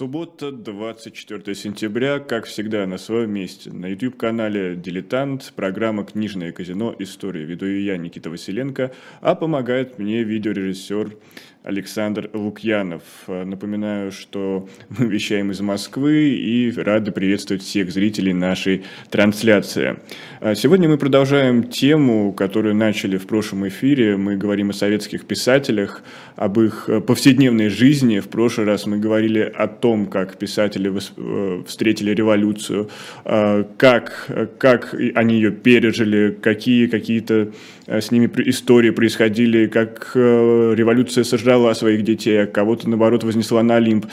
Суббота, 24 сентября, как всегда, на своем месте. На YouTube-канале «Дилетант» программа «Книжное казино. История». Веду ее я, Никита Василенко, а помогает мне видеорежиссер Александр Лукьянов. Напоминаю, что мы вещаем из Москвы и рады приветствовать всех зрителей нашей трансляции. А сегодня мы продолжаем тему, которую начали в прошлом эфире. Мы говорим о советских писателях, об их повседневной жизни. В прошлый раз мы говорили о том, как писатели э, встретили революцию, а, как, как они ее пережили, какие какие-то э, с ними истории происходили, как э, революция сожрала своих детей, а кого-то, наоборот, вознесла на Олимп.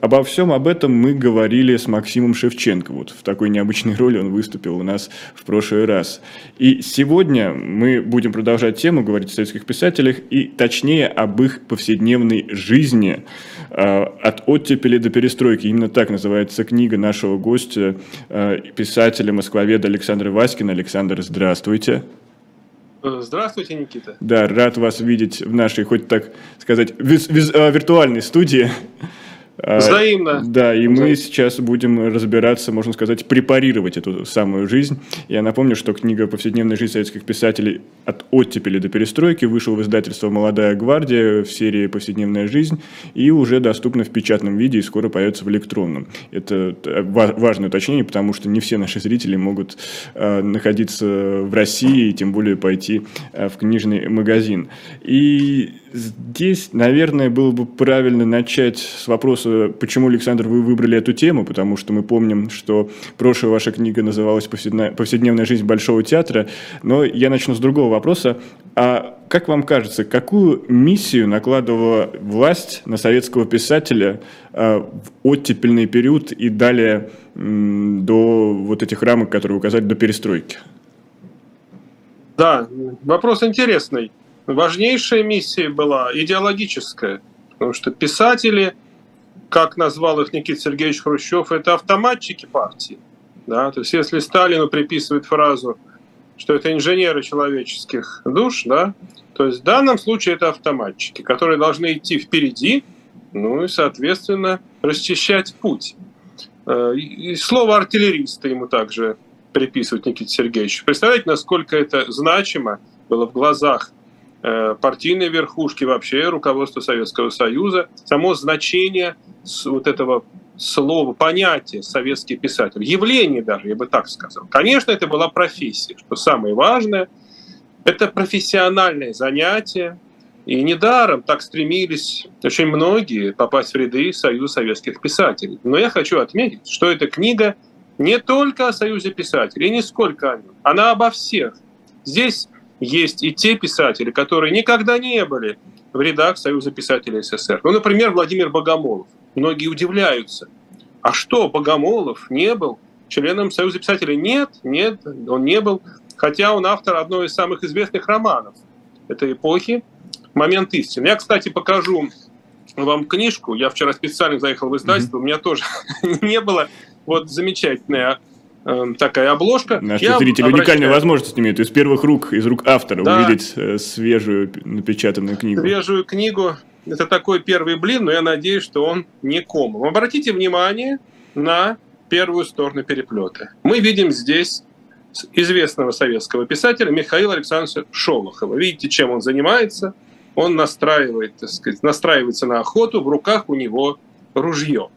Обо всем об этом мы говорили с Максимом Шевченко. Вот в такой необычной роли он выступил у нас в прошлый раз. И сегодня мы будем продолжать тему, говорить о советских писателях, и точнее об их повседневной жизни э, от оттепели до перестройки. Именно так называется книга нашего гостя, э, писателя, москвоведа Александра Васькина. Александр, здравствуйте. Здравствуйте, Никита. Да, рад вас видеть в нашей, хоть так сказать, виртуальной студии. А, Взаимно. Да, и мы сейчас будем разбираться, можно сказать, препарировать эту самую жизнь. Я напомню, что книга «Повседневная жизнь советских писателей от оттепели до перестройки» вышла в издательство «Молодая гвардия» в серии «Повседневная жизнь» и уже доступна в печатном виде и скоро появится в электронном. Это важное уточнение, потому что не все наши зрители могут э, находиться в России и тем более пойти э, в книжный магазин. И здесь, наверное, было бы правильно начать с вопроса, почему, Александр, вы выбрали эту тему, потому что мы помним, что прошлая ваша книга называлась «Повседневная жизнь Большого театра», но я начну с другого вопроса. А как вам кажется, какую миссию накладывала власть на советского писателя э, в оттепельный период и далее до вот этих рамок, которые указали, до перестройки? Да, вопрос интересный важнейшая миссия была идеологическая, потому что писатели, как назвал их Никита Сергеевич Хрущев, это автоматчики партии. Да? То есть если Сталину приписывают фразу, что это инженеры человеческих душ, да, то есть в данном случае это автоматчики, которые должны идти впереди, ну и, соответственно, расчищать путь. Э, и слово артиллериста ему также приписывают Никите Сергеевичу. Представляете, насколько это значимо было в глазах партийной верхушки, вообще руководства Советского Союза, само значение вот этого слова, понятия советский писатель, явление даже, я бы так сказал. Конечно, это была профессия, что самое важное, это профессиональное занятие, и недаром так стремились очень многие попасть в ряды Союза советских писателей. Но я хочу отметить, что эта книга не только о Союзе писателей, не сколько о нем, она обо всех. Здесь есть и те писатели, которые никогда не были в рядах Союза писателей СССР. Ну, например, Владимир Богомолов. Многие удивляются. А что, Богомолов не был членом Союза писателей? Нет, нет, он не был. Хотя он автор одной из самых известных романов этой эпохи «Момент истины». Я, кстати, покажу вам книжку. Я вчера специально заехал в издательство, mm-hmm. у меня тоже не было. Вот замечательная такая обложка. Наши Я зрители обращаю... уникальную возможность имеют из первых рук, из рук автора да. увидеть э, свежую напечатанную книгу. Свежую книгу. Это такой первый блин, но я надеюсь, что он не комом. Обратите внимание на первую сторону переплета. Мы видим здесь известного советского писателя Михаила Александровича Шолохова. Видите, чем он занимается? Он настраивает, так сказать, настраивается на охоту, в руках у него ружье.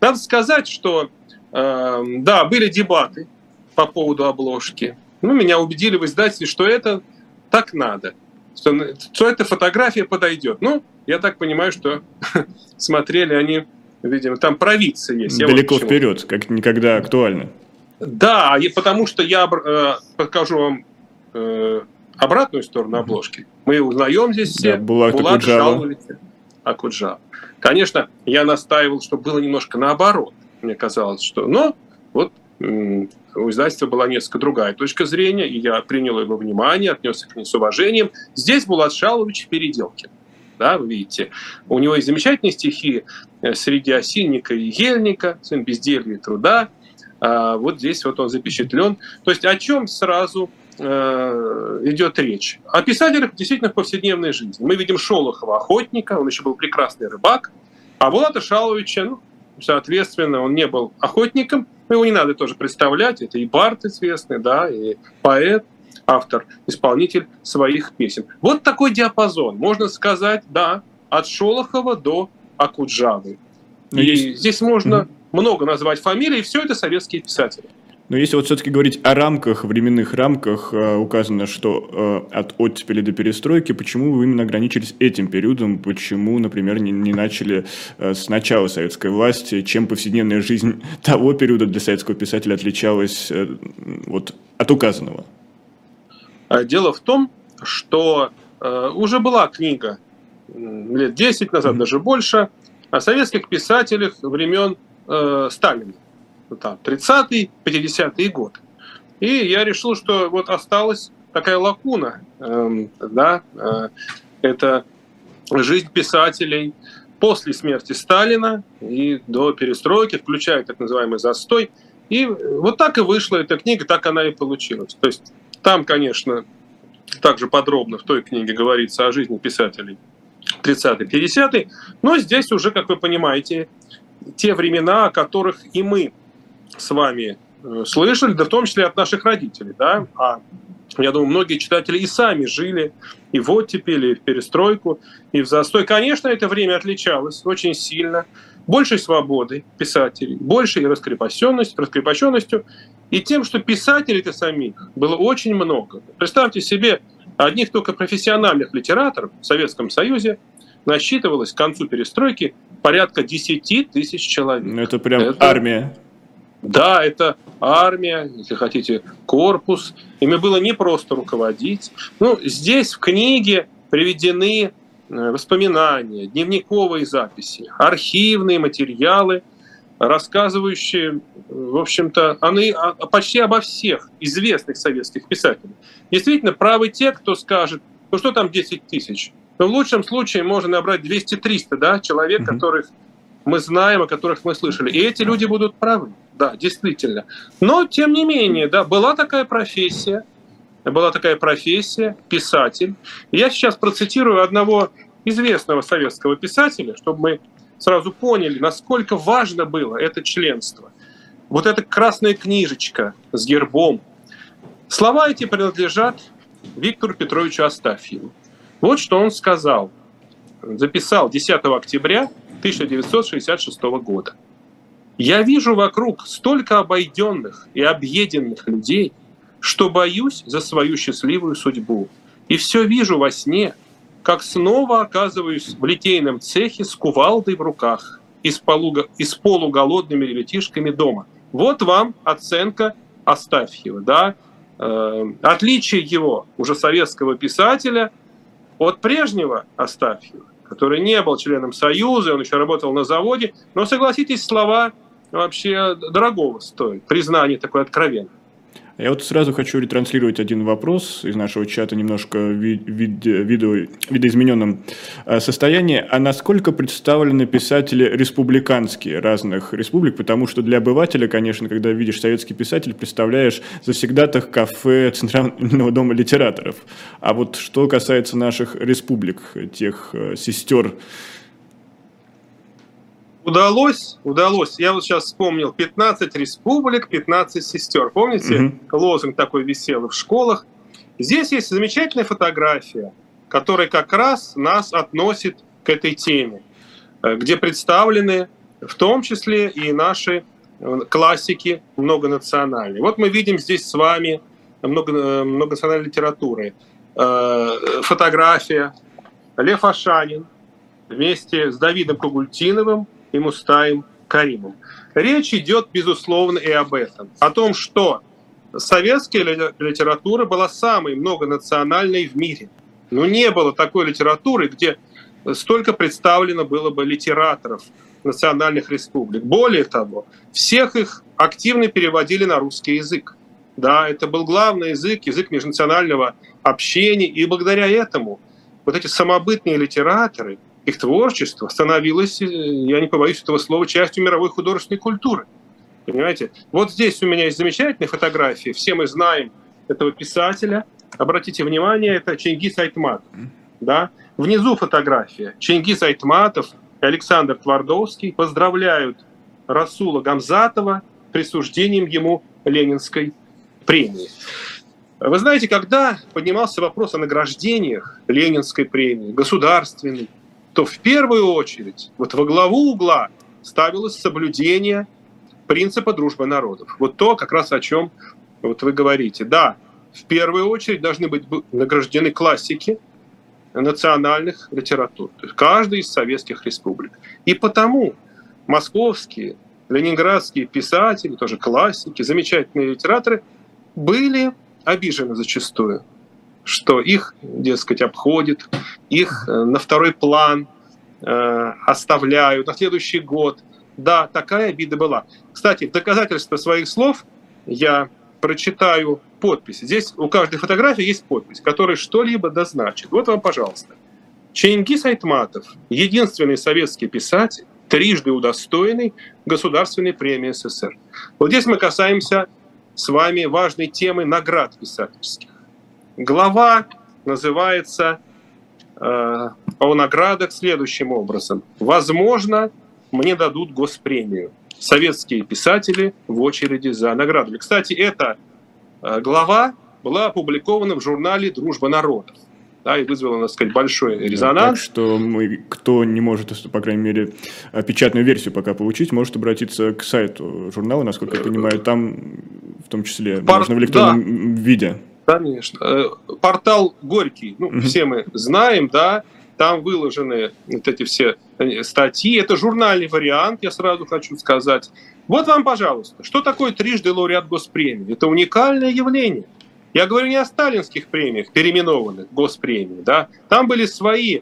Надо сказать, что Эм, да, были дебаты по поводу обложки. Ну, меня убедили в издательстве, что это так надо, что, что эта фотография подойдет. Ну, я так понимаю, что смотрели они, видимо, там провидцы есть. Далеко вот вперед, как никогда актуально. Да, и потому что я э, покажу вам э, обратную сторону обложки. Мы узнаем здесь все. Да, Булат, Булат Акуджава. Акуджава. Конечно, я настаивал, чтобы было немножко наоборот мне казалось, что... Но вот у издательства была несколько другая точка зрения, и я принял его внимание, отнесся к ней с уважением. Здесь Булат Шалович в переделке. Да, вы видите, у него есть замечательные стихи э, среди осинника и ельника, сын безделья и труда. А вот здесь вот он запечатлен. То есть о чем сразу э, идет речь? О писателях действительно в повседневной жизни. Мы видим Шолохова, охотника, он еще был прекрасный рыбак, а Булата Шаловича, ну, соответственно, он не был охотником, его не надо тоже представлять, это и Барт известный, да, и поэт, автор, исполнитель своих песен. Вот такой диапазон, можно сказать, да, от Шолохова до Акуджавы. И есть... здесь можно mm-hmm. много назвать фамилий, и все это советские писатели. Но если вот все-таки говорить о рамках, временных рамках, э, указано, что э, от оттепели до перестройки, почему вы именно ограничились этим периодом, почему, например, не, не начали э, с начала советской власти, чем повседневная жизнь того периода для советского писателя отличалась вот, от указанного? А дело в том, что уже была книга лет 10 назад, mm-hmm. даже больше, о советских писателях времен э, Сталина там, 30-й, 50-й год. И я решил, что вот осталась такая лакуна, э, да, э, это жизнь писателей после смерти Сталина и до перестройки, включая так называемый застой. И вот так и вышла эта книга, так она и получилась. То есть там, конечно, также подробно в той книге говорится о жизни писателей 30-й, 50-й, но здесь уже, как вы понимаете, те времена, о которых и мы с вами э, слышали, да в том числе от наших родителей, да, а я думаю, многие читатели и сами жили и в оттепели, и в перестройку, и в застой. Конечно, это время отличалось очень сильно. Большей свободы писателей, большей раскрепощенностью, раскрепощенностью и тем, что писателей-то самих было очень много. Представьте себе, одних только профессиональных литераторов в Советском Союзе насчитывалось к концу перестройки порядка 10 тысяч человек. Ну, это прям это... армия. Да, это армия, если хотите, корпус. Ими было не просто руководить. Ну, здесь в книге приведены э, воспоминания, дневниковые записи, архивные материалы, рассказывающие, в общем-то, они почти обо всех известных советских писателях. Действительно, правы те, кто скажет, ну что там 10 тысяч? Но ну, в лучшем случае можно набрать 200-300 да, человек, mm-hmm. которых мы знаем, о которых мы слышали. И эти люди будут правы, да, действительно. Но, тем не менее, да, была такая профессия, была такая профессия, писатель. Я сейчас процитирую одного известного советского писателя, чтобы мы сразу поняли, насколько важно было это членство. Вот эта красная книжечка с гербом. Слова эти принадлежат Виктору Петровичу Астафьеву. Вот что он сказал. Записал 10 октября 1966 года. Я вижу вокруг столько обойденных и объеденных людей, что боюсь за свою счастливую судьбу. И все вижу во сне, как снова оказываюсь в литейном цехе с кувалдой в руках и с, полуго, и с полуголодными ребятишками дома. Вот вам оценка Астафьева. Да? Э, отличие его, уже советского писателя, от прежнего Астафьева который не был членом Союза, он еще работал на заводе. Но, согласитесь, слова вообще дорогого стоят, признание такое откровенное. Я вот сразу хочу ретранслировать один вопрос из нашего чата немножко в вид, видео, видоизмененном э, состоянии. А насколько представлены писатели республиканские разных республик? Потому что для обывателя, конечно, когда видишь советский писатель, представляешь завсегдатых кафе Центрального дома литераторов. А вот что касается наших республик, тех э, сестер удалось, удалось. Я вот сейчас вспомнил 15 республик, 15 сестер. Помните, mm-hmm. лозунг такой висел в школах. Здесь есть замечательная фотография, которая как раз нас относит к этой теме, э, где представлены в том числе и наши э, классики многонациональные. Вот мы видим здесь с вами много, э, многонациональной литературы. Фотография Лев Ашанин вместе с Давидом Кугультиновым и Мустаем Каримом. Речь идет, безусловно, и об этом. О том, что советская литература была самой многонациональной в мире. Но не было такой литературы, где столько представлено было бы литераторов национальных республик. Более того, всех их активно переводили на русский язык. Да, это был главный язык, язык межнационального общения, и благодаря этому вот эти самобытные литераторы – их творчество становилось, э, я не побоюсь этого слова, частью мировой художественной культуры. Понимаете? Вот здесь у меня есть замечательные фотографии. Все мы знаем этого писателя. Обратите внимание, это Чингис Айтматов. Да? Внизу фотография. Чингис Айтматов и Александр Твардовский поздравляют Расула Гамзатова присуждением ему Ленинской премии. Вы знаете, когда поднимался вопрос о награждениях Ленинской премии, государственной, то в первую очередь, вот во главу угла ставилось соблюдение принципа дружбы народов. Вот то, как раз о чем вот вы говорите. Да, в первую очередь должны быть награждены классики национальных литератур, то есть каждый из советских республик. И потому московские, ленинградские писатели, тоже классики, замечательные литераторы, были обижены зачастую, что их, дескать, обходит, их э, на второй план э, оставляют на следующий год. Да, такая обида была. Кстати, в доказательство своих слов я прочитаю подпись. Здесь у каждой фотографии есть подпись, которая что-либо дозначит. Вот вам, пожалуйста. Чингис Айтматов, единственный советский писатель, трижды удостоенный Государственной премии СССР. Вот здесь мы касаемся с вами важной темы наград писательских. Глава называется э, о наградах следующим образом. Возможно, мне дадут госпремию. Советские писатели в очереди за наградами. Кстати, эта э, глава была опубликована в журнале «Дружба народов» да, и вызвало, так сказать, большой резонанс. так что мы, кто не может, по крайней мере, печатную версию пока получить, может обратиться к сайту журнала, насколько я понимаю, там в том числе Пар... можно в электронном да. виде. Конечно. Э, портал Горький, ну, угу. все мы знаем, да, там выложены вот эти все э, статьи. Это журнальный вариант, я сразу хочу сказать. Вот вам, пожалуйста, что такое трижды лауреат госпремии? Это уникальное явление. Я говорю не о сталинских премиях, переименованных госпремии. Да? Там были свои,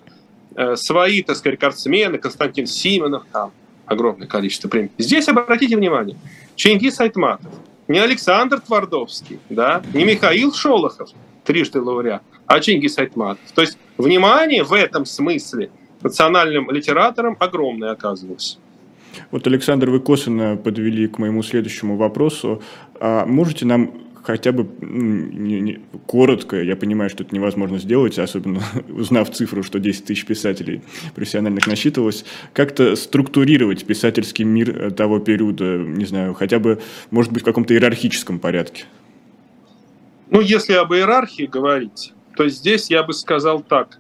э, свои, так сказать, рекордсмены, Константин Симонов, там огромное количество премий. Здесь обратите внимание, Чингис Айтматов, не Александр Твардовский, да, не Михаил Шолохов, трижды лауреат, а Чингис Айтматов. То есть внимание в этом смысле национальным литераторам огромное оказывалось. Вот, Александр, вы косвенно подвели к моему следующему вопросу. А можете нам хотя бы не, не, коротко, я понимаю, что это невозможно сделать, особенно узнав цифру, что 10 тысяч писателей профессиональных насчитывалось, как-то структурировать писательский мир э, того периода, не знаю, хотя бы, может быть, в каком-то иерархическом порядке? Ну, если об иерархии говорить, то здесь я бы сказал так.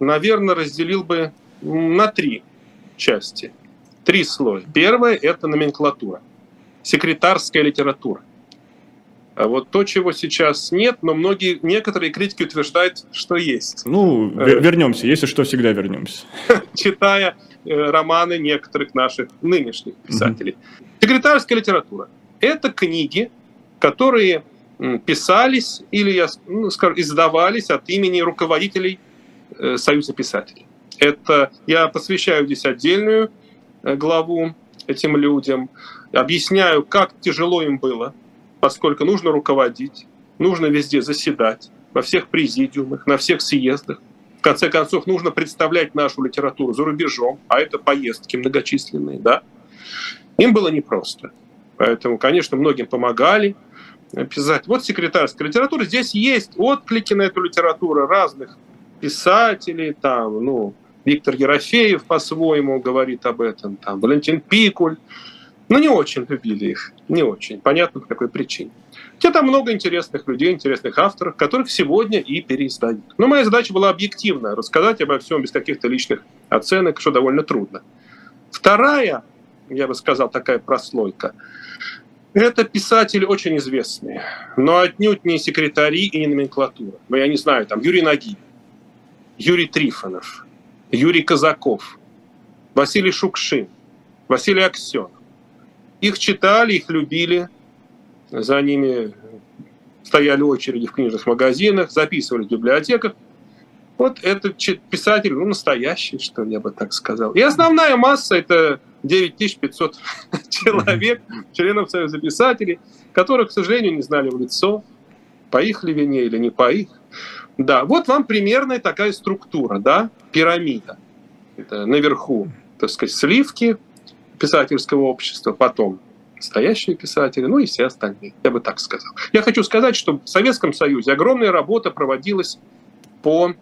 Наверное, разделил бы на три части. Три слоя. Первое – это номенклатура. Секретарская литература. А вот то, чего сейчас нет, но многие, некоторые критики утверждают, что есть. Ну, э, вернемся, если что, всегда вернемся. Читая э, романы некоторых наших нынешних писателей. Секретарская литература. Это книги, которые писались или, я ну, скажу, издавались от имени руководителей э, Союза писателей. Это я посвящаю здесь отдельную главу этим людям, объясняю, как тяжело им было поскольку нужно руководить, нужно везде заседать, во всех президиумах, на всех съездах. В конце концов, нужно представлять нашу литературу за рубежом, а это поездки многочисленные, да. Им было непросто. Поэтому, конечно, многим помогали писать. Вот секретарская литература. Здесь есть отклики на эту литературу разных писателей, там, ну, Виктор Ерофеев по-своему говорит об этом, там, Валентин Пикуль, но не очень любили их, не очень. Понятно, по какой причине. Хотя там много интересных людей, интересных авторов, которых сегодня и переиздают. Но моя задача была объективно рассказать обо всем без каких-то личных оценок, что довольно трудно. Вторая, я бы сказал, такая прослойка, это писатели очень известные, но отнюдь не секретари и не номенклатура. Но я не знаю, там Юрий Наги, Юрий Трифонов, Юрий Казаков, Василий Шукшин, Василий Аксенов. Их читали, их любили, за ними стояли очереди в книжных магазинах, записывали в библиотеках. Вот этот писатель, ну, настоящий, что я бы так сказал. И основная масса – это 9500 человек, членов Союза писателей, которых, к сожалению, не знали в лицо, по их ли вине или не по их. Да, вот вам примерная такая структура, да, пирамида. Это наверху, так сказать, сливки, писательского общества, потом настоящие писатели, ну и все остальные, я бы так сказал. Я хочу сказать, что в Советском Союзе огромная работа проводилась по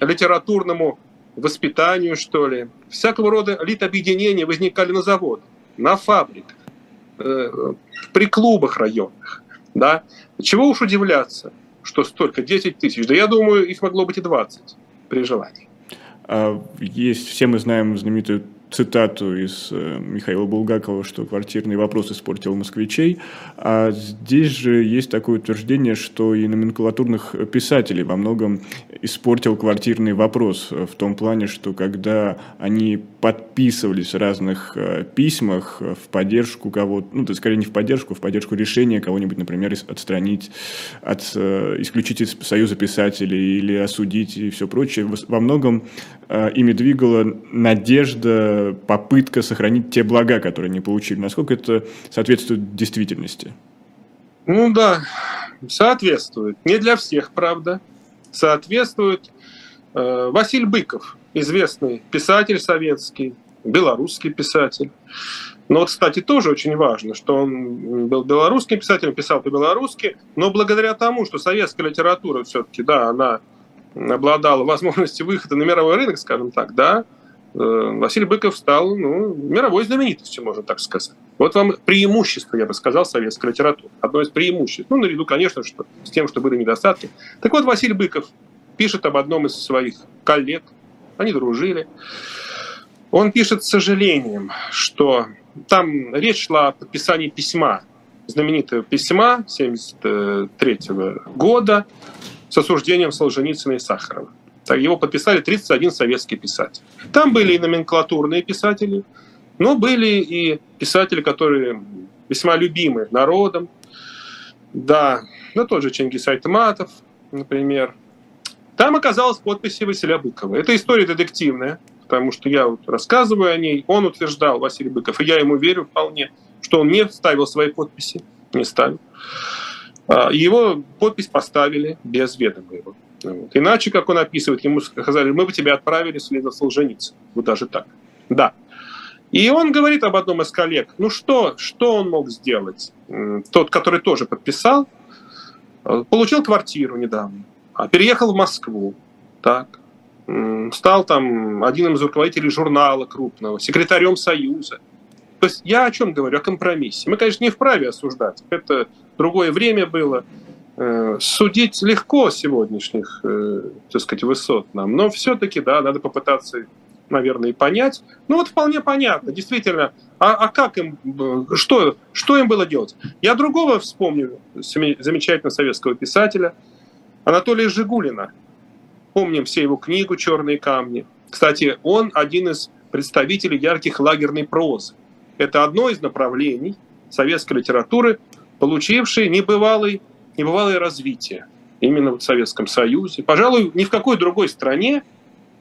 литературному воспитанию, что ли. Всякого рода литобъединения возникали на заводах, на фабриках. при клубах районных. Да? Чего уж удивляться, что столько, 10 тысяч. Да я думаю, их могло быть и 20 при желании. А есть, все мы знаем знаменитую цитату из э, Михаила Булгакова, что квартирный вопрос испортил москвичей. А здесь же есть такое утверждение, что и номенклатурных писателей во многом испортил квартирный вопрос в том плане, что когда они подписывались в разных э, письмах в поддержку кого-то, ну, то скорее не в поддержку, а в поддержку решения кого-нибудь, например, отстранить, от, э, исключить из Союза писателей или осудить и все прочее, во многом ими двигала надежда попытка сохранить те блага, которые они получили. Насколько это соответствует действительности? Ну да, соответствует. Не для всех, правда. Соответствует э, Василий Быков, известный писатель советский, белорусский писатель. Но вот, кстати, тоже очень важно, что он был белорусским писателем, писал по-белорусски, но благодаря тому, что советская литература все-таки, да, она обладала возможностью выхода на мировой рынок, скажем так, да, Василий Быков стал ну, мировой знаменитостью, можно так сказать. Вот вам преимущество, я бы сказал, советской литературы. Одно из преимуществ. Ну, наряду, конечно, что, с тем, что были недостатки. Так вот, Василий Быков пишет об одном из своих коллег. Они дружили. Он пишет с сожалением, что там речь шла о подписании письма, знаменитого письма 1973 года с осуждением Солженицына и Сахарова. Его подписали 31 советский писатель. Там были и номенклатурные писатели, но были и писатели, которые весьма любимы народом. Да, ну тот же Чингис Айтматов, например. Там оказалась подпись Василия Быкова. Это история детективная, потому что я вот рассказываю о ней. Он утверждал, Василий Быков, и я ему верю вполне, что он не ставил свои подписи, не ставил. А, его подпись поставили без ведома его. Вот. Иначе, как он описывает, ему сказали, мы бы тебя отправили вслед за Солженицын. Вот даже так. Да. И он говорит об одном из коллег. Ну что, что он мог сделать? Тот, который тоже подписал, э, получил квартиру недавно, а переехал в Москву. Так. Стал там одним из руководителей журнала крупного, секретарем Союза. То есть я о чем говорю? О компромиссе. Мы, конечно, не вправе осуждать. Это другое время было. Э, судить легко сегодняшних, э, так сказать, высот нам, но все-таки, да, надо попытаться, наверное, и понять. Ну вот вполне понятно, действительно, а, а как им, что, что им было делать? Я другого вспомню, замечательного советского писателя, Анатолия Жигулина. Помним все его книгу «Черные камни». Кстати, он один из представителей ярких лагерной прозы. Это одно из направлений советской литературы, получивший небывалый небывалое развитие именно в Советском Союзе. Пожалуй, ни в какой другой стране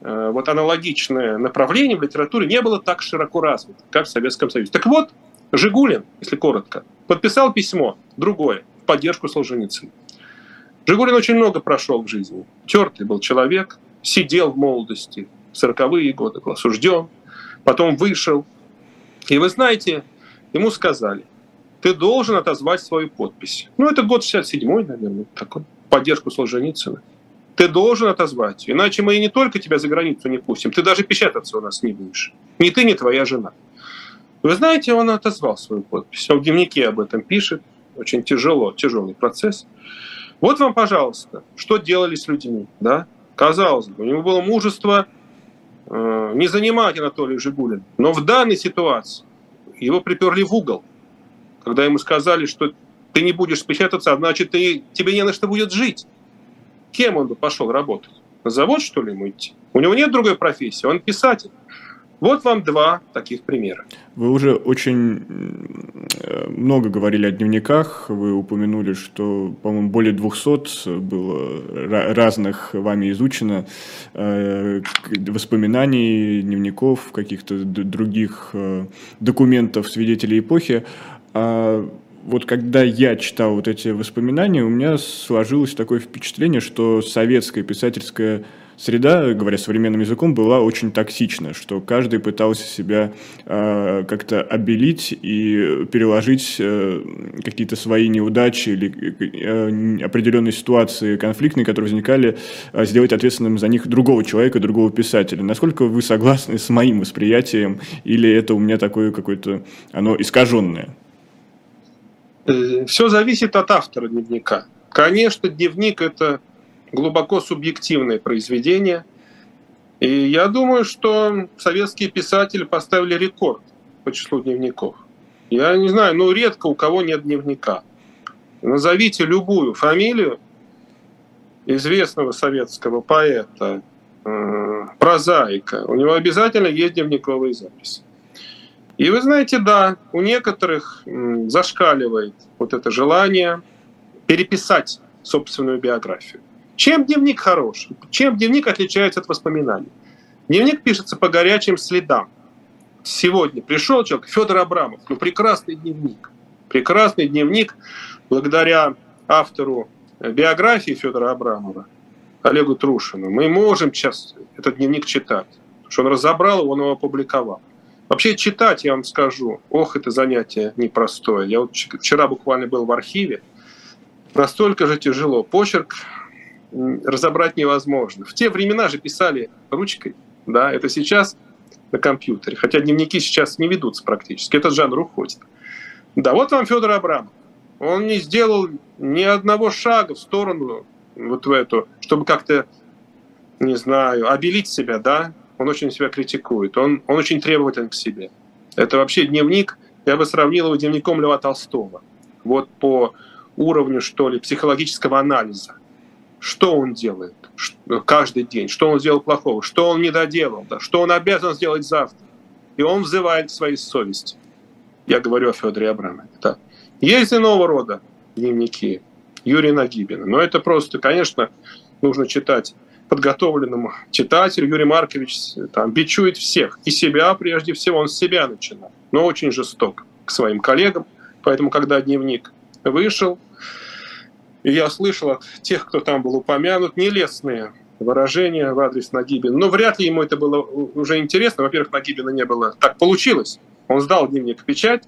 э, вот аналогичное направление в литературе не было так широко развито, как в Советском Союзе. Так вот, Жигулин, если коротко, подписал письмо другое в поддержку Солженицына. Жигулин очень много прошел в жизни. Тертый был человек, сидел в молодости, в 40-е годы был осужден, потом вышел. И вы знаете, ему сказали, ты должен отозвать свою подпись. Ну, это год 67-й, наверное, такой, поддержку Солженицына. Ты должен отозвать, иначе мы и не только тебя за границу не пустим, ты даже печататься у нас не будешь. Ни ты, ни твоя жена. Вы знаете, он отозвал свою подпись. Он в дневнике об этом пишет. Очень тяжело, тяжелый процесс. Вот вам, пожалуйста, что делали с людьми. Да? Казалось бы, у него было мужество э, не занимать Анатолия Жигулина. Но в данной ситуации его приперли в угол когда ему сказали, что ты не будешь печататься, а значит, ты, тебе не на что будет жить. Кем он бы пошел работать? На завод, что ли, ему идти? У него нет другой профессии, он писатель. Вот вам два таких примера. Вы уже очень э, много говорили о дневниках. Вы упомянули, что, по-моему, более 200 было разных вами изучено э, воспоминаний, дневников, каких-то других э, документов свидетелей эпохи. А вот когда я читал вот эти воспоминания, у меня сложилось такое впечатление, что советская писательская среда, говоря современным языком, была очень токсична, что каждый пытался себя э, как-то обелить и переложить э, какие-то свои неудачи или э, определенные ситуации конфликтные, которые возникали, э, сделать ответственным за них другого человека, другого писателя. Насколько вы согласны с моим восприятием или это у меня такое какое-то, оно искаженное? Э, Все зависит от автора дневника. Конечно, дневник – это глубоко субъективное произведение. И я думаю, что советские писатели поставили рекорд по числу дневников. Я не знаю, ну редко у кого нет дневника. Назовите любую фамилию известного советского поэта, э, прозаика. У него обязательно есть дневниковые записи. И вы знаете, да, у некоторых зашкаливает вот это желание переписать собственную биографию. Чем дневник хорош? Чем дневник отличается от воспоминаний? Дневник пишется по горячим следам. Сегодня пришел человек, Федор Абрамов, ну прекрасный дневник. Прекрасный дневник благодаря автору биографии Федора Абрамова, Олегу Трушину. Мы можем сейчас этот дневник читать, что он разобрал его, он его опубликовал. Вообще читать, я вам скажу, ох, это занятие непростое. Я вот вчера буквально был в архиве, настолько же тяжело. Почерк разобрать невозможно. В те времена же писали ручкой, да, это сейчас на компьютере, хотя дневники сейчас не ведутся практически, этот жанр уходит. Да, вот вам Федор Абрамов. Он не сделал ни одного шага в сторону вот в эту, чтобы как-то, не знаю, обелить себя, да, он очень себя критикует, он, он очень требователен к себе. Это вообще дневник, я бы сравнил его дневником Льва Толстого. Вот по уровню, что ли, психологического анализа. Что он делает каждый день, что он сделал плохого, что он не доделал, да, что он обязан сделать завтра. И он взывает к своей совести. Я говорю о Федоре Абрамове. Да. Есть иного рода дневники Юрия Нагибина, но это просто, конечно, нужно читать подготовленному читателю. Юрий Маркович там бичует всех, и себя прежде всего, он с себя начинал, но очень жесток к своим коллегам. Поэтому, когда дневник вышел, я слышал от тех, кто там был упомянут, нелестные выражения в адрес Нагибина. Но вряд ли ему это было уже интересно. Во-первых, Нагибина не было. Так получилось. Он сдал дневник в печать.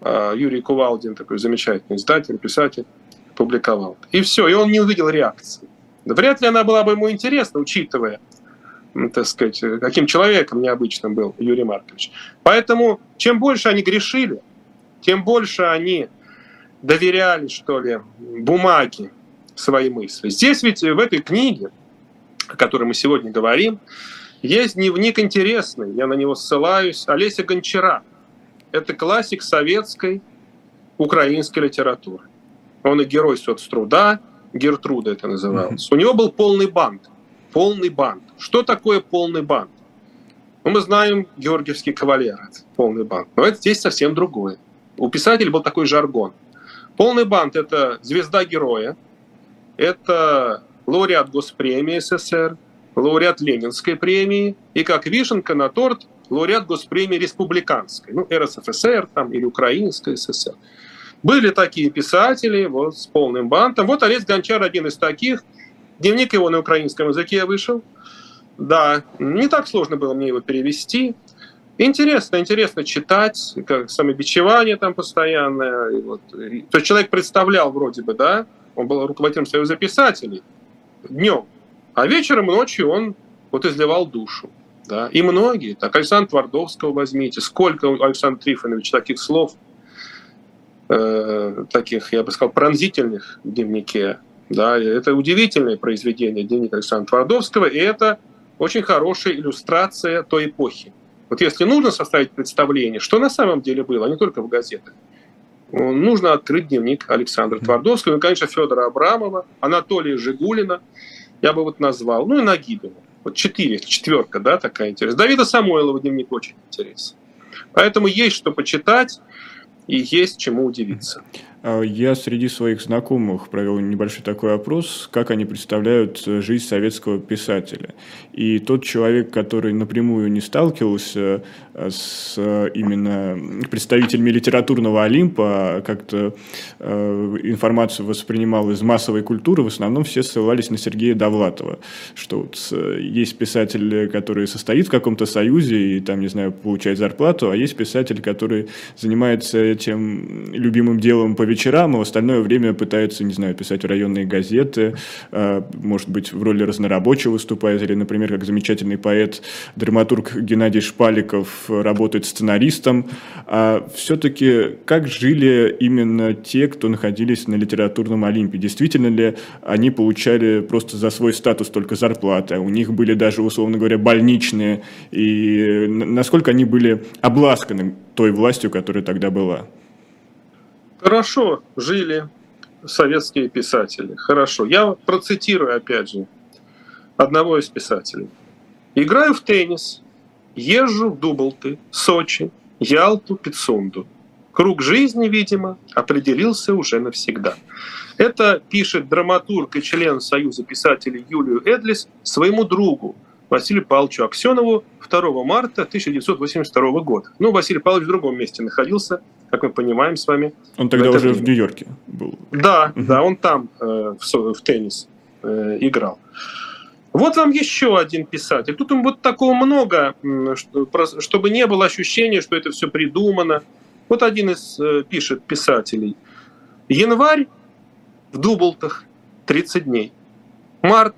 А Юрий Кувалдин, такой замечательный издатель, писатель, публиковал. И все, и он не увидел реакции. Вряд ли она была бы ему интересна, учитывая, так сказать, каким человеком необычным был Юрий Маркович. Поэтому чем больше они грешили, тем больше они доверяли, что ли, бумаге свои мысли. Здесь ведь в этой книге, о которой мы сегодня говорим, есть дневник интересный, я на него ссылаюсь, Олеся Гончара. Это классик советской украинской литературы. Он и герой соцтруда, Гертруда это называлось. У него был полный банк. Полный банк. Что такое полный банк? Ну, мы знаем Георгиевский кавалер, полный банк. Но это здесь совсем другое. У писателя был такой жаргон. Полный банк – это звезда героя, это лауреат Госпремии СССР, лауреат Ленинской премии и, как вишенка на торт, лауреат Госпремии Республиканской, ну, РСФСР там, или Украинской СССР. Были такие писатели вот, с полным бантом. Вот Олесь Гончар один из таких. Дневник его на украинском языке вышел. Да, не так сложно было мне его перевести. Интересно, интересно читать, как самобичевание там постоянное. И вот. И, то есть человек представлял вроде бы, да, он был руководителем Союза писателей днем, а вечером и ночью он вот изливал душу. Да. И многие, так Александра Твардовского возьмите, сколько у Александра Трифоновича таких слов – Э, таких, я бы сказал, пронзительных в дневнике. Да, это удивительное произведение дневника Александра Твардовского, и это очень хорошая иллюстрация той эпохи. Вот если нужно составить представление, что на самом деле было, а не только в газетах, нужно открыть дневник Александра Твардовского, ну, конечно, Федора Абрамова, Анатолия Жигулина, я бы вот назвал, ну и Нагибина. Вот четыре, четверка, да, такая интересная. Давида Самойлова дневник очень интересный. Поэтому есть что почитать и есть чему удивиться. А я среди своих знакомых провел небольшой такой опрос, как они представляют э, жизнь советского писателя. И тот человек, который напрямую не сталкивался э, с э, именно представителями литературного Олимпа, а как-то информацию воспринимал из массовой культуры, в основном все ссылались на Сергея Довлатова, что вот есть писатель, который состоит в каком-то союзе и там, не знаю, получает зарплату, а есть писатель, который занимается этим любимым делом по вечерам, а в остальное время пытается, не знаю, писать в районные газеты, э, может быть, в роли разнорабочего выступает, или, например, как замечательный поэт, драматург Геннадий Шпаликов работает сценаристом. А все-таки как жили именно те, кто находились на литературном Олимпе? Действительно ли они получали просто за свой статус только зарплаты? У них были даже, условно говоря, больничные? И насколько они были обласканы той властью, которая тогда была? Хорошо жили советские писатели. Хорошо. Я процитирую, опять же, одного из писателей. «Играю в теннис, езжу в Дублты, Сочи, Ялту, Пицунду. Круг жизни, видимо, определился уже навсегда». Это пишет драматург и член Союза писателей Юлию Эдлис своему другу Василию Павловичу Аксенову 2 марта 1982 года. Ну, Василий Павлович в другом месте находился, как мы понимаем с вами. Он тогда уже время. в Нью-Йорке был. Да, угу. да, он там э, в, в теннис э, играл. Вот вам еще один писатель. Тут вот такого много, чтобы не было ощущения, что это все придумано. Вот один из э, пишет писателей. Январь в Дублтах 30 дней. Март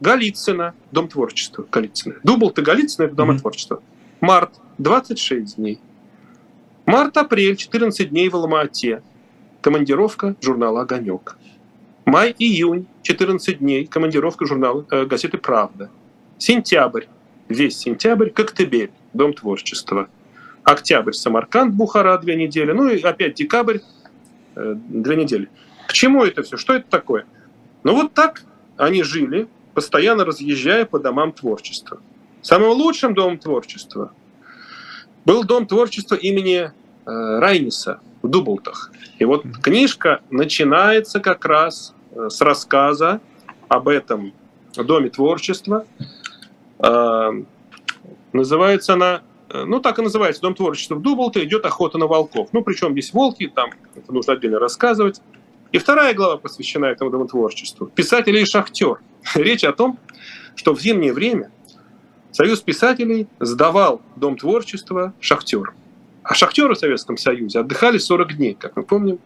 Голицына, Дом творчества, Голицына. Дублты Голицына – это Дом mm-hmm. творчества. Март – 26 дней. Март-апрель – 14 дней в Алма-Ате. Командировка журнала «Огонек». Май-июнь – 14 дней. Командировка журнала э, газеты «Правда». Сентябрь – весь сентябрь – Коктебель, Дом творчества. Октябрь – Самарканд, Бухара – две недели. Ну и опять декабрь э, – две недели. К чему это все? Что это такое? Ну вот так они жили – постоянно разъезжая по домам творчества. Самым лучшим домом творчества был дом творчества имени э, Райниса в Дублтах. И вот книжка начинается как раз э, с рассказа об этом доме творчества. Э, называется она, ну так и называется, дом творчества в Дублте, идет охота на волков. Ну причем здесь волки, там это нужно отдельно рассказывать. И вторая глава посвящена этому домотворчеству. Писатель и шахтер. Речь о том, что в зимнее время Союз писателей сдавал Дом творчества шахтерам. А шахтеры в Советском Союзе отдыхали 40 дней, как мы помним.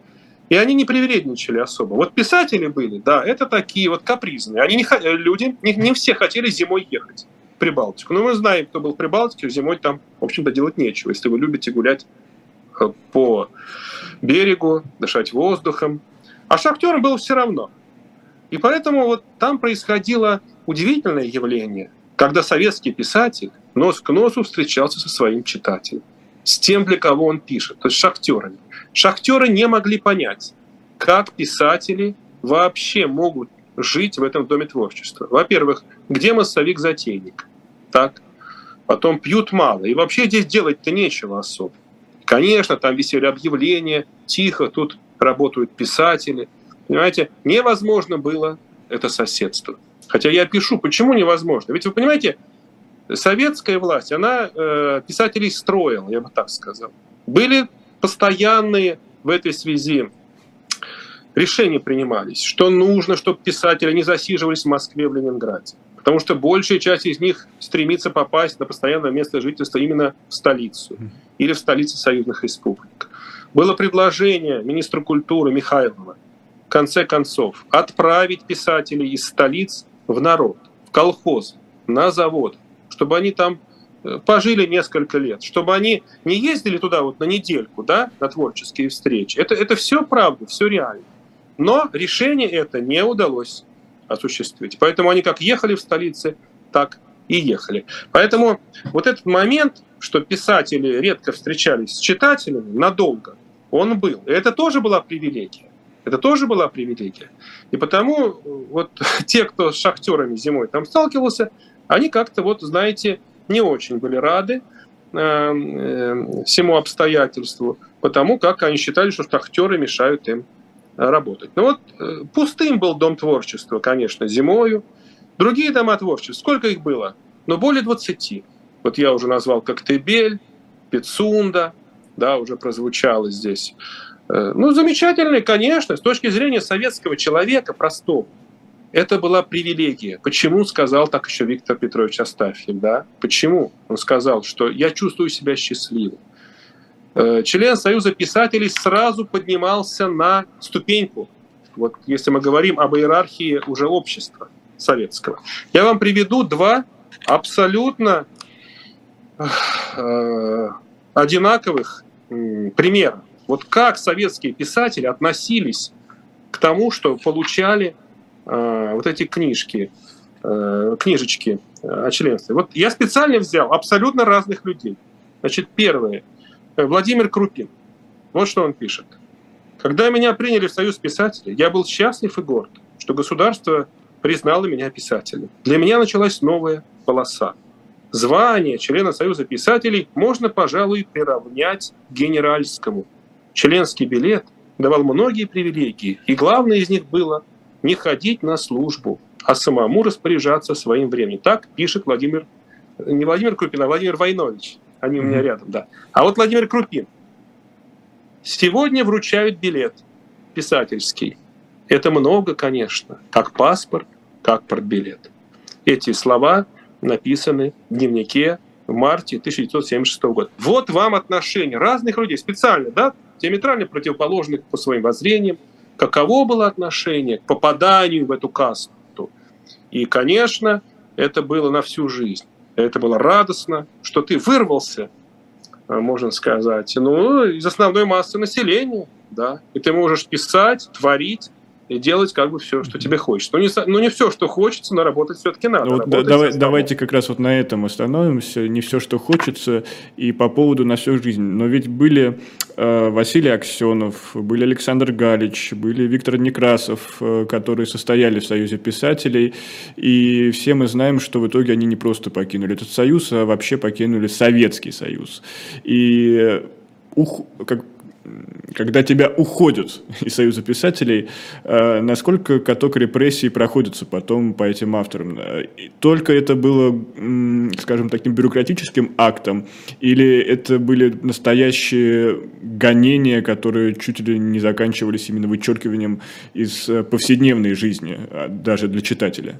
И они не привередничали особо. Вот писатели были, да, это такие вот капризные. Они не, люди, не, не все хотели зимой ехать в Прибалтику. Но мы знаем, кто был в Прибалтике, зимой там, в общем-то, делать нечего. Если вы любите гулять э, по берегу, дышать воздухом, а шахтерам было все равно. И поэтому вот там происходило удивительное явление, когда советский писатель нос к носу встречался со своим читателем, с тем, для кого он пишет, то есть шахтерами. Шахтеры не могли понять, как писатели вообще могут жить в этом доме творчества. Во-первых, где массовик-затейник? Так. Потом пьют мало. И вообще здесь делать-то нечего особо. Конечно, там висели объявления, тихо, тут работают писатели. Понимаете, невозможно было это соседство. Хотя я пишу, почему невозможно? Ведь вы понимаете, советская власть, она э, писателей строила, я бы так сказал. Были постоянные в этой связи решения принимались, что нужно, чтобы писатели не засиживались в Москве, в Ленинграде. Потому что большая часть из них стремится попасть на постоянное место жительства именно в столицу или в столицы союзных республик. Было предложение министра культуры Михайлова в конце концов отправить писателей из столиц в народ, в колхоз, на завод, чтобы они там э, пожили несколько лет, чтобы они не ездили туда вот на недельку, да, на творческие встречи. Это, это все правда, все реально. Но решение это не удалось осуществить. Поэтому они как ехали в столице, так и ехали. Поэтому вот этот момент, что писатели редко встречались с читателями надолго, он был. И это тоже была привилегия. Это тоже была привилегия. И потому э, вот те, кто с шахтерами зимой там сталкивался, они как-то вот, знаете, не очень были рады э, э, всему обстоятельству, потому как они считали, что шахтеры мешают им работать. Ну вот э, пустым был дом творчества, конечно, зимою. Другие дома творчества, сколько их было? Ну, более 20. Вот я уже назвал Коктебель, Пицунда, да, уже прозвучало здесь. Э, ну, замечательный, конечно, с точки зрения советского человека простого. Это была привилегия. Почему сказал так еще Виктор Петрович Астафьев? Да? Почему он сказал, что я чувствую себя счастливым? э, член Союза писателей сразу поднимался на ступеньку. Вот если мы говорим об иерархии уже общества советского. Я вам приведу два абсолютно э, одинаковых примера. Вот как советские писатели относились к тому, что получали э, вот эти книжки, э, книжечки о членстве. Вот я специально взял абсолютно разных людей. Значит, первое. Владимир Крупин. Вот что он пишет. Когда меня приняли в Союз писателей, я был счастлив и горд, что государство признало меня писателем. Для меня началась новая полоса. Звание члена Союза писателей можно, пожалуй, приравнять к генеральскому. Членский билет давал многие привилегии, и главное из них было не ходить на службу, а самому распоряжаться своим временем. Так пишет Владимир, не Владимир Крупин, а Владимир Войнович. Они у меня рядом, да. А вот Владимир Крупин. Сегодня вручают билет писательский. Это много, конечно, как паспорт, как портбилет. Эти слова написаны в дневнике в марте 1976 года. Вот вам отношения разных людей, специально, да, диаметрально противоположных по своим воззрениям, каково было отношение к попаданию в эту касту. И, конечно, это было на всю жизнь. Это было радостно, что ты вырвался, а, можно сказать, ну, из основной массы населения, да, и ты можешь писать, творить, и делать как бы все, что тебе хочется. Ну не, ну, не все, что хочется, но работать все-таки надо. Ну, вот давай, давайте как раз вот на этом остановимся. Не все, что хочется, и по поводу на всю жизнь. Но ведь были э, Василий Аксенов, были Александр Галич, были Виктор Некрасов, э, которые состояли в Союзе писателей, и все мы знаем, что в итоге они не просто покинули этот союз, а вообще покинули Советский Союз. И ух, как когда тебя уходят из Союза писателей, э, насколько каток репрессий проходится потом по этим авторам? Только это было, скажем, таким бюрократическим актом, или это были настоящие гонения, которые чуть ли не заканчивались именно вычеркиванием из э, повседневной жизни, а, даже для читателя?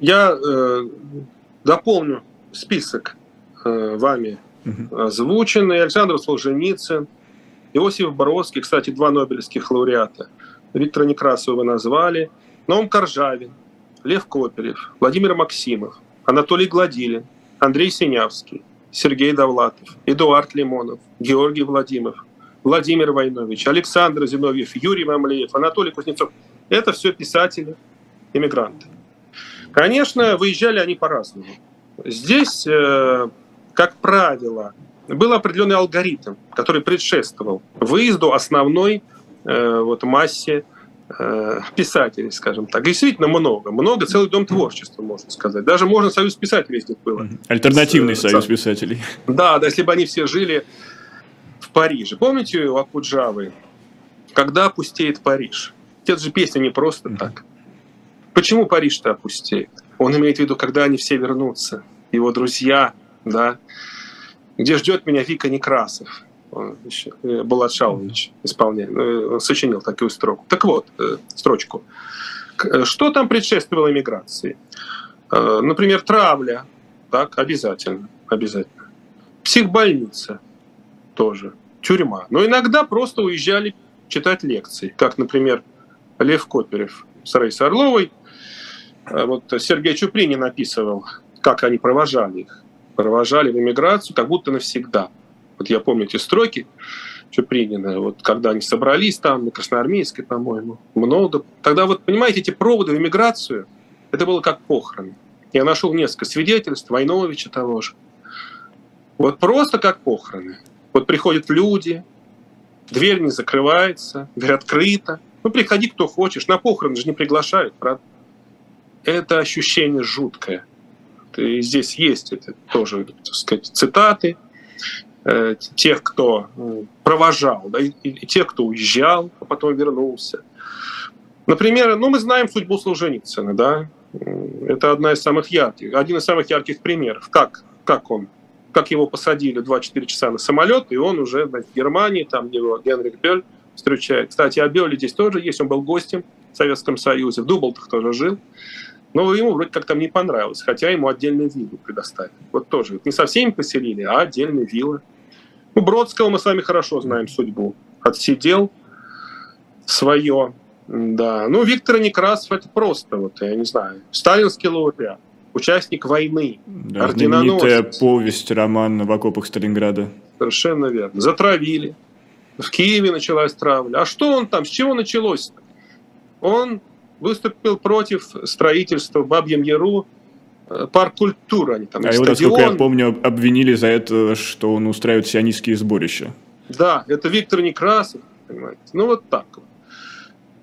Я э, дополню список э, вами озвученный. Александр Солженицын, Иосиф Боровский, кстати, два нобелевских лауреата. Виктора Некрасова вы назвали. Наум Коржавин, Лев Коперев, Владимир Максимов, Анатолий Гладилин, Андрей Синявский, Сергей Довлатов, Эдуард Лимонов, Георгий Владимиров, Владимир Войнович, Александр Зиновьев, Юрий Мамлеев, Анатолий Кузнецов. Это все писатели, иммигранты. Конечно, выезжали они по-разному. Здесь, э, как правило, был определенный алгоритм, который предшествовал выезду основной э, вот, массе э, писателей, скажем так. Действительно много. Много, целый дом творчества, можно сказать. Даже можно союз писателей здесь было. Альтернативный с, союз писателей. Да, да, если бы они все жили в Париже. Помните у Акуджавы? «Когда опустеет Париж»? Это же песня не просто так. Почему Париж-то опустеет? Он имеет в виду, когда они все вернутся. Его друзья, да, где ждет меня Вика Некрасов. Э, Булат Шалович исполняет, э, сочинил такую строку. Так вот, э, строчку. Что там предшествовало иммиграции? Например, травля, так, обязательно, обязательно. Психбольница тоже, тюрьма. Но иногда просто уезжали читать лекции, как, например, Лев Коперев с Раисой Орловой. Вот Сергей Чупринин описывал, как они провожали их провожали в эмиграцию как будто навсегда. Вот я помню эти строки Чупринина, вот когда они собрались там, на Красноармейской, по-моему, много. Тогда вот, понимаете, эти проводы в эмиграцию, это было как похороны. Я нашел несколько свидетельств Войновича того же. Вот просто как похороны. Вот приходят люди, дверь не закрывается, дверь открыта. Ну, приходи, кто хочешь. На похороны же не приглашают, правда? Это ощущение жуткое. И здесь есть это тоже, так сказать, цитаты э, тех, кто э, провожал, да, и, и тех, кто уезжал, а потом вернулся. Например, ну, мы знаем судьбу Солженицына, да, это одна из самых ярких, один из самых ярких примеров, как, как он, как его посадили 24 часа на самолет, и он уже в Германии, там его Генрих Бёль встречает. Кстати, о Бёле здесь тоже есть, он был гостем в Советском Союзе, в Дублтах тоже жил. Но ему вроде как там не понравилось, хотя ему отдельную виллу предоставили. Вот тоже. Не со всеми поселили, а отдельные виллы. У Бродского мы с вами хорошо знаем судьбу. Отсидел свое. Да. Ну, Виктор Некрасов это просто, вот, я не знаю, сталинский лауреат, участник войны, да, знаменитая повесть, роман в окопах Сталинграда. Совершенно верно. Затравили. В Киеве началась травля. А что он там? С чего началось? -то? Он выступил против строительства в Бабьем Яру э, парк культуры. Они там, а его, насколько я помню, обвинили за это, что он устраивает сионистские сборища. Да, это Виктор Некрасов, понимаете. Ну, вот так вот.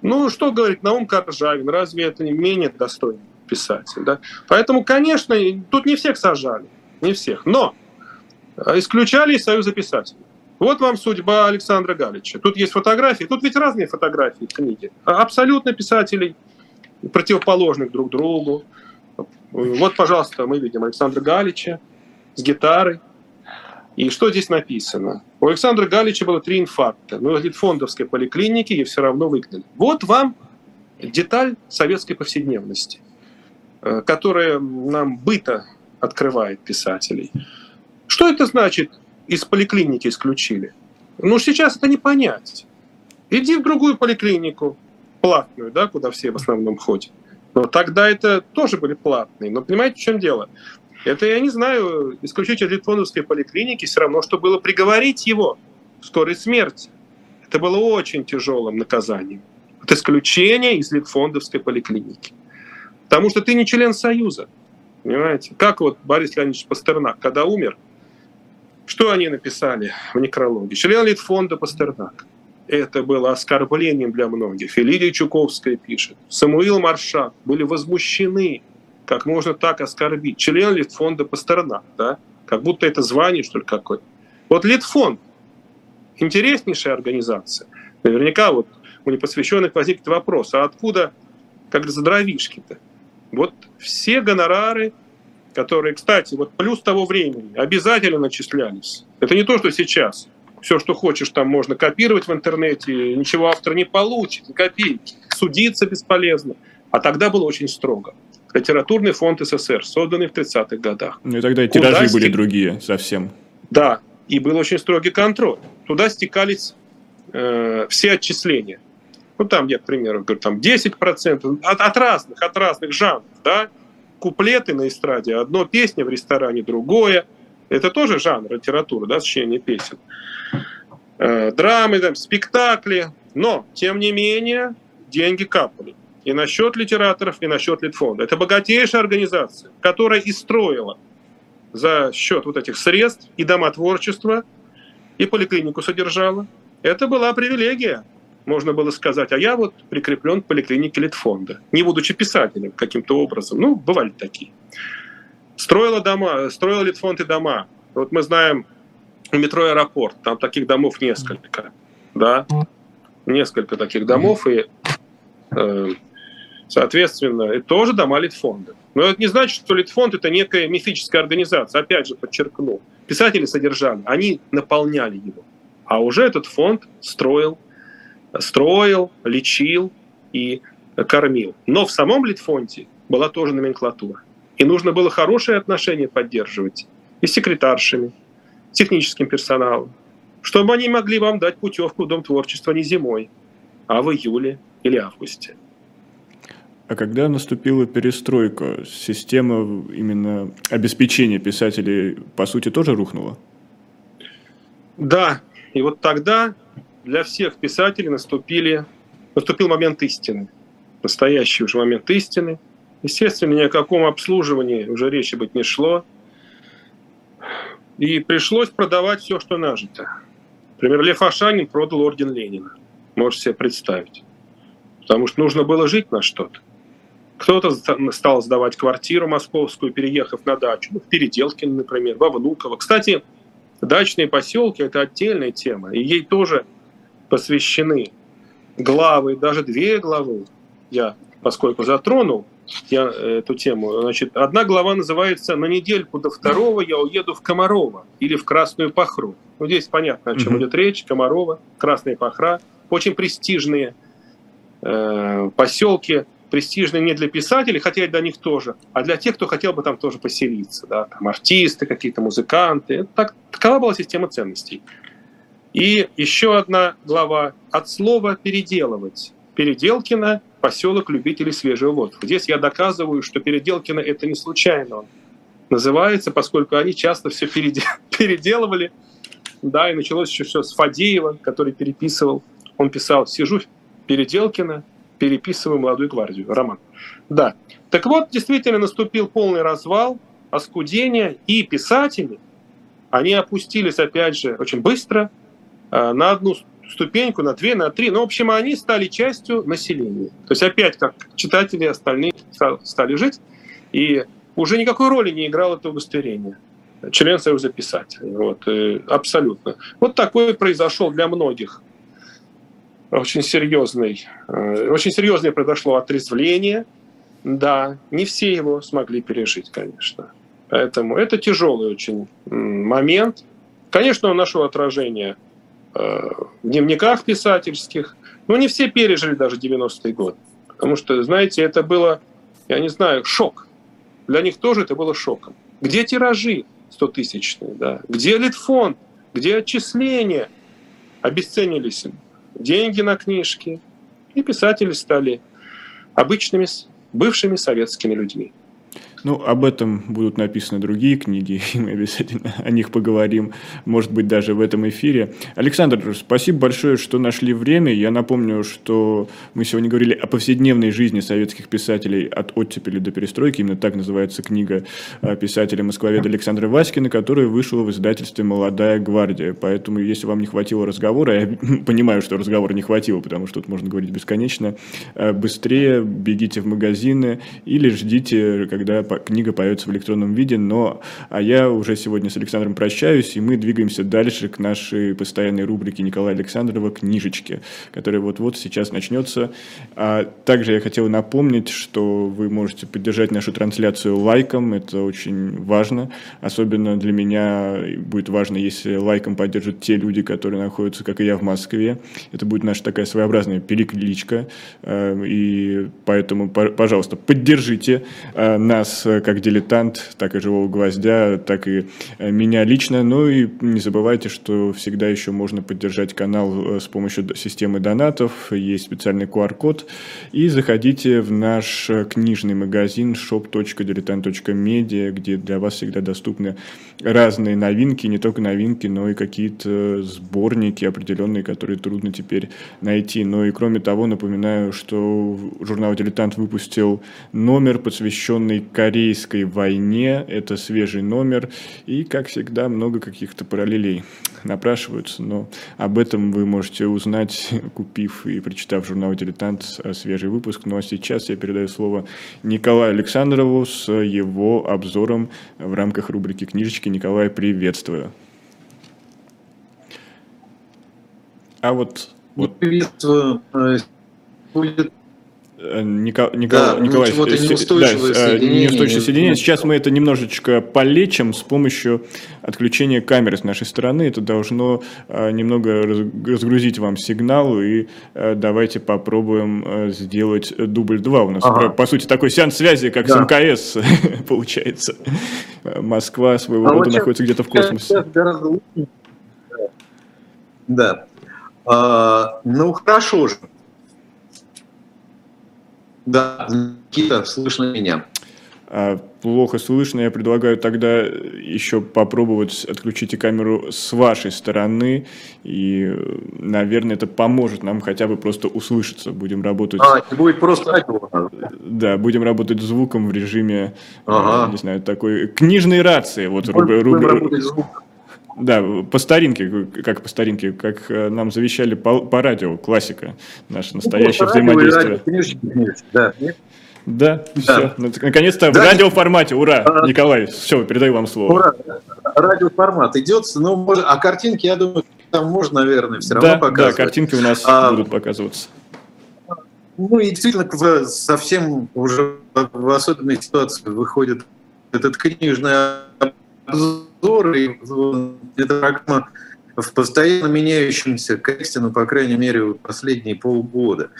Ну, что говорит Наум Коржавин? Разве это не менее достойный писатель? Да? Поэтому, конечно, тут не всех сажали, не всех. Но э, исключали из Союза писателей. Вот вам судьба Александра Галича. Тут есть фотографии, тут ведь разные фотографии книги. Абсолютно писателей, противоположных друг другу. Вот, пожалуйста, мы видим Александра Галича с гитарой. И что здесь написано? У Александра Галича было три инфаркта. Но в фондовской поликлинике и все равно выгнали. Вот вам деталь советской повседневности, э, которая нам быто открывает писателей. Что это значит из поликлиники исключили. Ну, сейчас это не понять. Иди в другую поликлинику, платную, да, куда все в основном ходят. Но тогда это тоже были платные. Но понимаете, в чем дело? Это, я не знаю, исключить из Литвоновской поликлиники все равно, что было приговорить его к скорой смерти. Это было очень тяжелым наказанием. Это исключение из Литфондовской поликлиники. Потому что ты не член Союза. Понимаете? Как вот Борис Леонидович Пастернак, когда умер, что они написали в некрологе? Член Литфонда Пастернак. Это было оскорблением для многих. И Лидия Чуковская пишет. Самуил Маршак были возмущены, как можно так оскорбить. Член Литфонда Пастернак, да? Как будто это звание, что ли, какое-то. Вот Литфонд, интереснейшая организация. Наверняка вот у непосвященных возникнет вопрос, а откуда, как за дровишки-то? Вот все гонорары которые, кстати, вот плюс того времени обязательно начислялись. Это не то, что сейчас. Все, что хочешь, там можно копировать в интернете, ничего автор не получит, ни копейки. Судиться бесполезно. А тогда было очень строго. Литературный фонд СССР, созданный в 30-х годах. Ну и тогда и тиражи Куда были стек... другие совсем. Да, и был очень строгий контроль. Туда стекались э, все отчисления. Ну, там я, к примеру, говорю, там 10% от, от разных, от разных жанров, да, куплеты на эстраде одно, песня в ресторане другое. Это тоже жанр литературы, да, сочинение песен. Э, драмы, там, спектакли. Но, тем не менее, деньги капали. И на счет литераторов, и на счет Литфонда. Это богатейшая организация, которая и строила за счет вот этих средств и дома творчества, и поликлинику содержала. Это была привилегия можно было сказать, а я вот прикреплен к поликлинике Литфонда, не будучи писателем каким-то образом. Ну, бывали такие. Строила дома, строила Литфонд и дома. Вот мы знаем метро аэропорт, там таких домов несколько, да, несколько таких домов, и, э, соответственно, это тоже дома Литфонда. Но это не значит, что Литфонд это некая мифическая организация. Опять же, подчеркну, писатели содержали, они наполняли его. А уже этот фонд строил строил, лечил и кормил. Но в самом Литфонде была тоже номенклатура. И нужно было хорошие отношения поддерживать и с секретаршами, с техническим персоналом, чтобы они могли вам дать путевку в Дом творчества не зимой, а в июле или августе. А когда наступила перестройка, система именно обеспечения писателей, по сути, тоже рухнула? Да, и вот тогда для всех писателей наступили, наступил момент истины. Настоящий уже момент истины. Естественно, ни о каком обслуживании уже речи быть не шло. И пришлось продавать все, что нажито. Например, Лев Ашанин продал орден Ленина. Можете себе представить. Потому что нужно было жить на что-то. Кто-то стал сдавать квартиру московскую, переехав на дачу. Ну, в Переделкино, например, во Внуково. Кстати, дачные поселки – это отдельная тема. И ей тоже посвящены главы, даже две главы, я, поскольку затронул я эту тему, значит, одна глава называется «На недельку до второго я уеду в Комарова» или в Красную Пахру. Ну, здесь понятно, о чем mm-hmm. идет речь. Комарова, Красная Пахра. Очень престижные э, поселки престижный не для писателей, хотя и для них тоже, а для тех, кто хотел бы там тоже поселиться. Да? Там артисты, какие-то музыканты. Так, такова была система ценностей. И еще одна глава от слова «переделывать». Переделкино – поселок любителей свежего воздуха. Здесь я доказываю, что Переделкино – это не случайно он называется, поскольку они часто все переделывали. Да, и началось еще все с Фадеева, который переписывал. Он писал «Сижу Переделкино, переписываю молодую гвардию». Роман. Да. Так вот, действительно наступил полный развал, оскудение, и писатели, они опустились, опять же, очень быстро – на одну ступеньку, на две, на три. Ну, в общем, они стали частью населения. То есть опять как читатели остальные стали жить, и уже никакой роли не играло это удостоверение. Член Союза писателей. Вот, э, абсолютно. Вот такой произошел для многих очень серьезный, э, очень серьезное произошло отрезвление. Да, не все его смогли пережить, конечно. Поэтому это тяжелый очень момент. Конечно, он нашел отражение Э, в дневниках писательских. Но не все пережили даже 90-й год. Потому что, знаете, это было, я не знаю, шок. Для них тоже это было шоком. Где тиражи 100-тысячные? Да? Где Литфонд? Где отчисления? Обесценились деньги на книжки. И писатели стали обычными бывшими советскими людьми. Ну, об этом будут написаны другие книги, и мы обязательно о них поговорим, может быть, даже в этом эфире. Александр, спасибо большое, что нашли время. Я напомню, что мы сегодня говорили о повседневной жизни советских писателей от оттепели до перестройки. Именно так называется книга э, писателя москвоведа Александра Васькина, которая вышла в издательстве «Молодая гвардия». Поэтому, если вам не хватило разговора, я понимаю, что разговора не хватило, потому что тут можно говорить бесконечно, э, быстрее бегите в магазины или ждите, когда книга появится в электронном виде, но а я уже сегодня с Александром прощаюсь, и мы двигаемся дальше к нашей постоянной рубрике Николая Александрова «Книжечки», которая вот-вот сейчас начнется. А также я хотел напомнить, что вы можете поддержать нашу трансляцию лайком, это очень важно, особенно для меня будет важно, если лайком поддержат те люди, которые находятся, как и я, в Москве. Это будет наша такая своеобразная перекличка, э, и поэтому, пожалуйста, поддержите э, Э, как дилетант, так и живого гвоздя, так и э, меня лично. Ну и не забывайте, что всегда еще можно поддержать канал э, с помощью системы донатов. Есть специальный QR-код. И заходите в наш книжный магазин shop.diletant.media, где для вас всегда доступны разные новинки, не только новинки, но и какие-то сборники определенные, которые трудно теперь найти. Но и кроме того, напоминаю, что журнал «Дилетант» выпустил номер, посвященный корейской войне. Это свежий номер. И, как всегда, много каких-то параллелей напрашиваются. Но об этом вы можете узнать, купив и прочитав журнал «Дилетант» свежий выпуск. Ну а сейчас я передаю слово Николаю Александрову с его обзором в рамках рубрики «Книжечки». Николай, приветствую. А вот... вот... Приветствую. Э, будет Николай, Николай, да, Николай ну, неустойчивое да, соединение. Неустойчивое соединение. Сейчас мы это немножечко полечим с помощью отключения камеры с нашей стороны. Это должно немного разгрузить вам сигнал. И давайте попробуем сделать дубль 2. У нас, ага. по сути, такой сеанс связи, как да. с МКС получается. Москва своего а рода находится где-то в космосе. Да. А, ну, хорошо же. Да, Никита, слышно меня. А, плохо слышно, я предлагаю тогда еще попробовать отключить камеру с вашей стороны, и, наверное, это поможет нам хотя бы просто услышаться. Будем работать... А, не будет просто радио. Да, будем работать звуком в режиме, ага. не знаю, такой книжной рации. Вот будем, руб... работать звуком. Да, по старинке, как по старинке, как э, нам завещали по, по радио, классика, наше настоящее ну, взаимодействие. Радио, да, да, да, все. Наконец-то да. в радиоформате. Ура, а, Николай, все, передаю вам слово. Ура. Радиоформат идет, ну, может, а картинки, я думаю, там можно, наверное, все равно да, показывать. Да, картинки у нас а, будут показываться. Ну и действительно, совсем уже в особенной ситуации выходит этот книжный обзор, и эта программа в постоянно меняющемся контексте, ну, по крайней мере, последние полгода.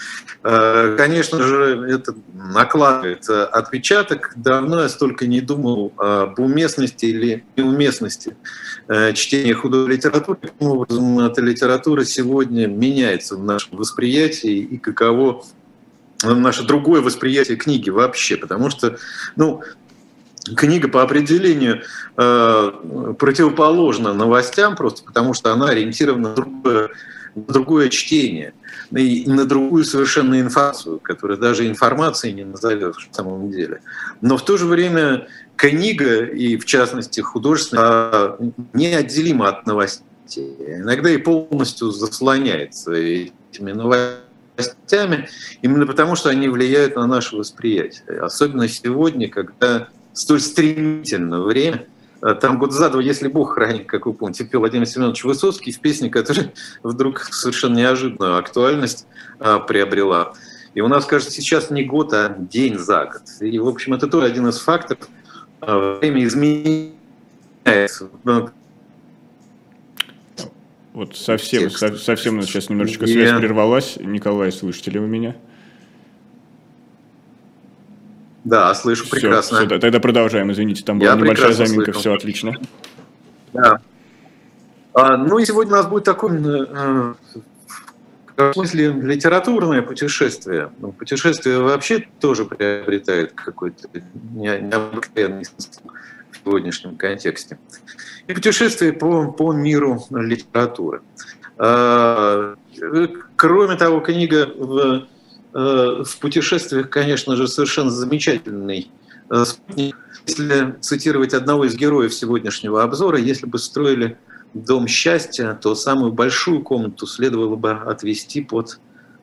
Э, конечно же, это накладывает отпечаток. Давно я столько не думал об уместности или неуместности э, чтения художественной литературы. Каким образом эта литература сегодня меняется в нашем восприятии и каково наше другое восприятие книги вообще, потому что, ну, книга по определению э, противоположна новостям, просто потому что она ориентирована на другое, на другое чтение и на другую совершенно информацию, которая даже информацией не назовешь в самом деле. Но в то же время книга, и в частности художественная, неотделима от новостей. Иногда и полностью заслоняется этими новостями, именно потому что они влияют на наше восприятие. Особенно сегодня, когда столь стремительно время. А там год за два, если Бог хранит, как вы помните, пел Владимир Семенович Высоцкий в песне, которая вдруг совершенно неожиданную актуальность а, приобрела. И у нас, кажется, сейчас не год, а день за год. И, в общем, это тоже один из факторов. А, время изменяется. Вот совсем, совсем у нас сейчас немножечко связь прервалась. Николай, слышите ли вы меня? Да, слышу все, прекрасно. Все, тогда продолжаем, извините, там была Я небольшая заминка, слышу. все отлично. Да. А, ну и сегодня у нас будет такое, э, в смысле, литературное путешествие. Ну, путешествие вообще тоже приобретает какой-то необыкновенный смысл в сегодняшнем контексте. И путешествие по, по миру литературы. А, кроме того, книга в Э, в путешествиях, конечно же, совершенно замечательный э, спутник. Если цитировать одного из героев сегодняшнего обзора, если бы строили дом счастья, то самую большую комнату следовало бы отвести под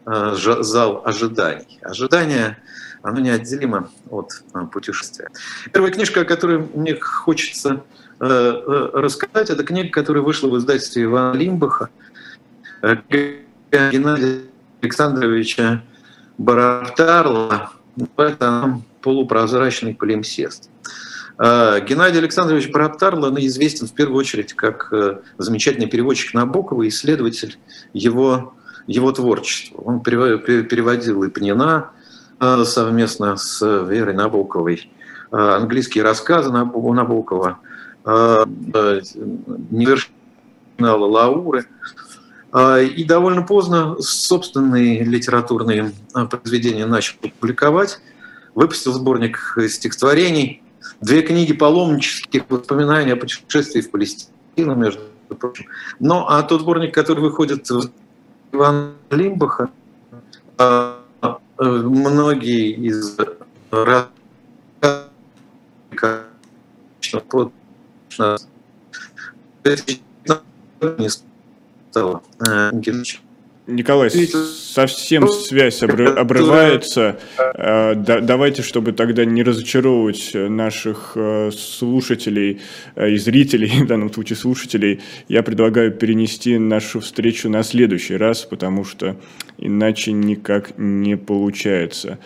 э, зал ожиданий. Ожидание, оно неотделимо от путешествия. Первая книжка, о которой мне хочется рассказать, это книга, которая вышла в издательстве Ивана Лимбаха, Геннадия Александровича Бараптарла – это полупрозрачный полимсест. А, Геннадий Александрович Бараптарло ну, известен в первую очередь как э, замечательный переводчик Набокова и исследователь его, его творчества. Он переводил и Пнина э, совместно с Верой Набоковой, э, английские рассказы Набокова, невершинала Лауры – и довольно поздно собственные литературные а, произведения начал публиковать. Выпустил сборник стихотворений, две книги паломнических воспоминаний о путешествии в Палестину, между прочим. Ну, а тот сборник, который выходит в Ивана Лимбаха, а, многие из стало. Э, Николай, совсем связь обрывается. Э, давайте, чтобы тогда не разочаровывать наших э, слушателей и зрителей, в данном случае слушателей, я предлагаю перенести нашу встречу на следующий раз, потому что иначе никак не получается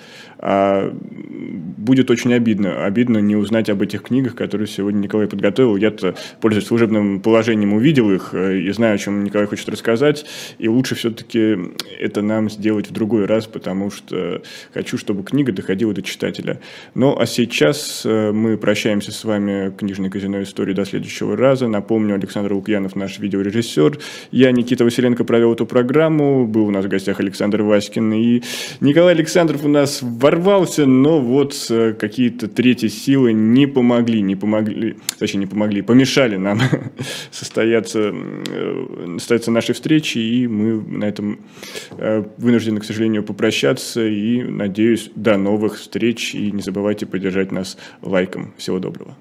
будет очень обидно. Обидно не узнать об этих книгах, которые сегодня Николай подготовил. Я-то, пользуясь служебным положением, увидел их э, и знаю, о чем Николай хочет рассказать. И лучше все-таки это нам сделать в другой раз, потому что хочу, чтобы книга доходила до читателя. Ну, а сейчас э, мы прощаемся с вами книжной казино истории до следующего раза. Напомню, Александр Лукьянов, наш видеорежиссер. Я, Никита Василенко, провел эту программу. Был у нас в гостях Александр Васькин. И Николай Александров у нас в ворвался, но вот э, какие-то третьи силы не помогли, не помогли, точнее не помогли, помешали нам состояться, э, состояться нашей встречи, и мы на этом э, вынуждены, к сожалению, попрощаться, и надеюсь, до новых встреч, и не забывайте поддержать нас лайком. Всего доброго.